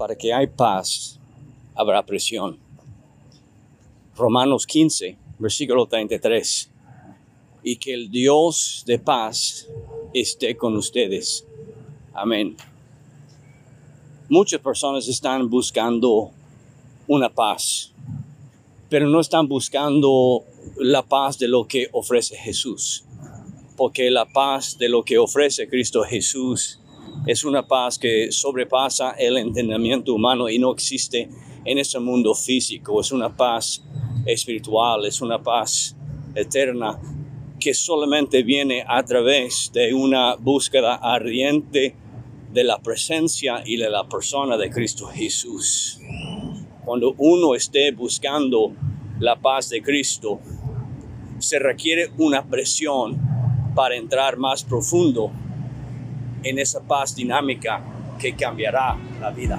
para que hay paz, habrá presión. Romanos 15, versículo 33. Y que el Dios de paz esté con ustedes. Amén. Muchas personas están buscando una paz, pero no están buscando la paz de lo que ofrece Jesús, porque la paz de lo que ofrece Cristo Jesús es una paz que sobrepasa el entendimiento humano y no existe en este mundo físico, es una paz espiritual, es una paz eterna que solamente viene a través de una búsqueda ardiente de la presencia y de la persona de Cristo Jesús. Cuando uno esté buscando la paz de Cristo, se requiere una presión para entrar más profundo en esa paz dinámica que cambiará la vida.